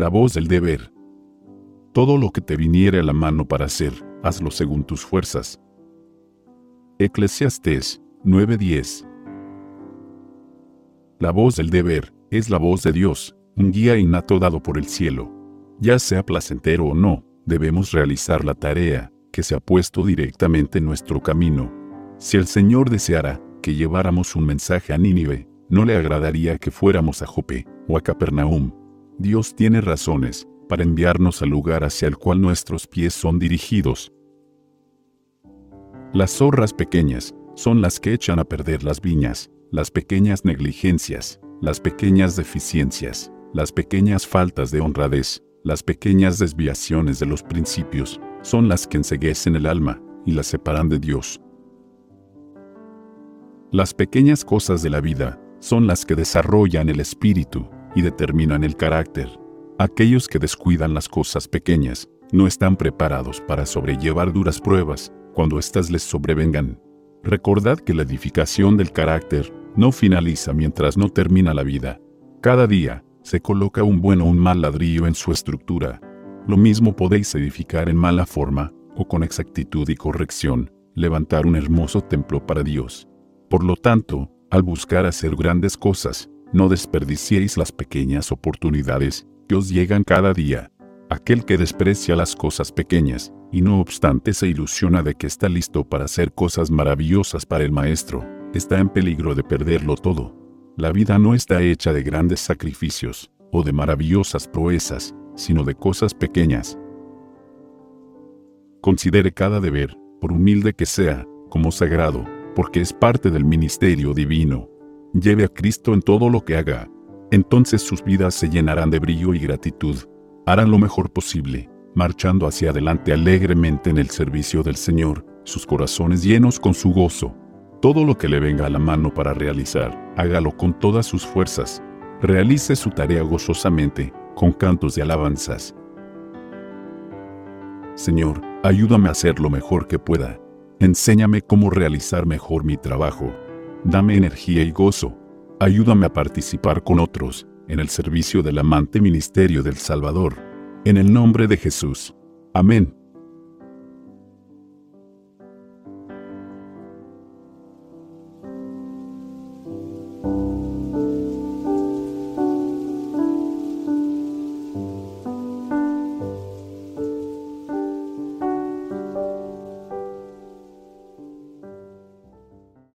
La voz del deber. Todo lo que te viniere a la mano para hacer, hazlo según tus fuerzas. Eclesiastés 9:10 La voz del deber es la voz de Dios, un guía innato dado por el cielo. Ya sea placentero o no, debemos realizar la tarea que se ha puesto directamente en nuestro camino. Si el Señor deseara que lleváramos un mensaje a Nínive, no le agradaría que fuéramos a Jope o a Capernaum. Dios tiene razones para enviarnos al lugar hacia el cual nuestros pies son dirigidos. Las zorras pequeñas son las que echan a perder las viñas, las pequeñas negligencias, las pequeñas deficiencias, las pequeñas faltas de honradez, las pequeñas desviaciones de los principios, son las que enseguecen el alma y la separan de Dios. Las pequeñas cosas de la vida son las que desarrollan el espíritu y determinan el carácter. Aquellos que descuidan las cosas pequeñas no están preparados para sobrellevar duras pruebas cuando éstas les sobrevengan. Recordad que la edificación del carácter no finaliza mientras no termina la vida. Cada día se coloca un buen o un mal ladrillo en su estructura. Lo mismo podéis edificar en mala forma o con exactitud y corrección, levantar un hermoso templo para Dios. Por lo tanto, al buscar hacer grandes cosas, no desperdiciéis las pequeñas oportunidades que os llegan cada día. Aquel que desprecia las cosas pequeñas, y no obstante se ilusiona de que está listo para hacer cosas maravillosas para el Maestro, está en peligro de perderlo todo. La vida no está hecha de grandes sacrificios, o de maravillosas proezas, sino de cosas pequeñas. Considere cada deber, por humilde que sea, como sagrado, porque es parte del ministerio divino. Lleve a Cristo en todo lo que haga. Entonces sus vidas se llenarán de brillo y gratitud. Harán lo mejor posible, marchando hacia adelante alegremente en el servicio del Señor, sus corazones llenos con su gozo. Todo lo que le venga a la mano para realizar, hágalo con todas sus fuerzas. Realice su tarea gozosamente, con cantos de alabanzas. Señor, ayúdame a hacer lo mejor que pueda. Enséñame cómo realizar mejor mi trabajo. Dame energía y gozo. Ayúdame a participar con otros en el servicio del amante ministerio del Salvador. En el nombre de Jesús. Amén.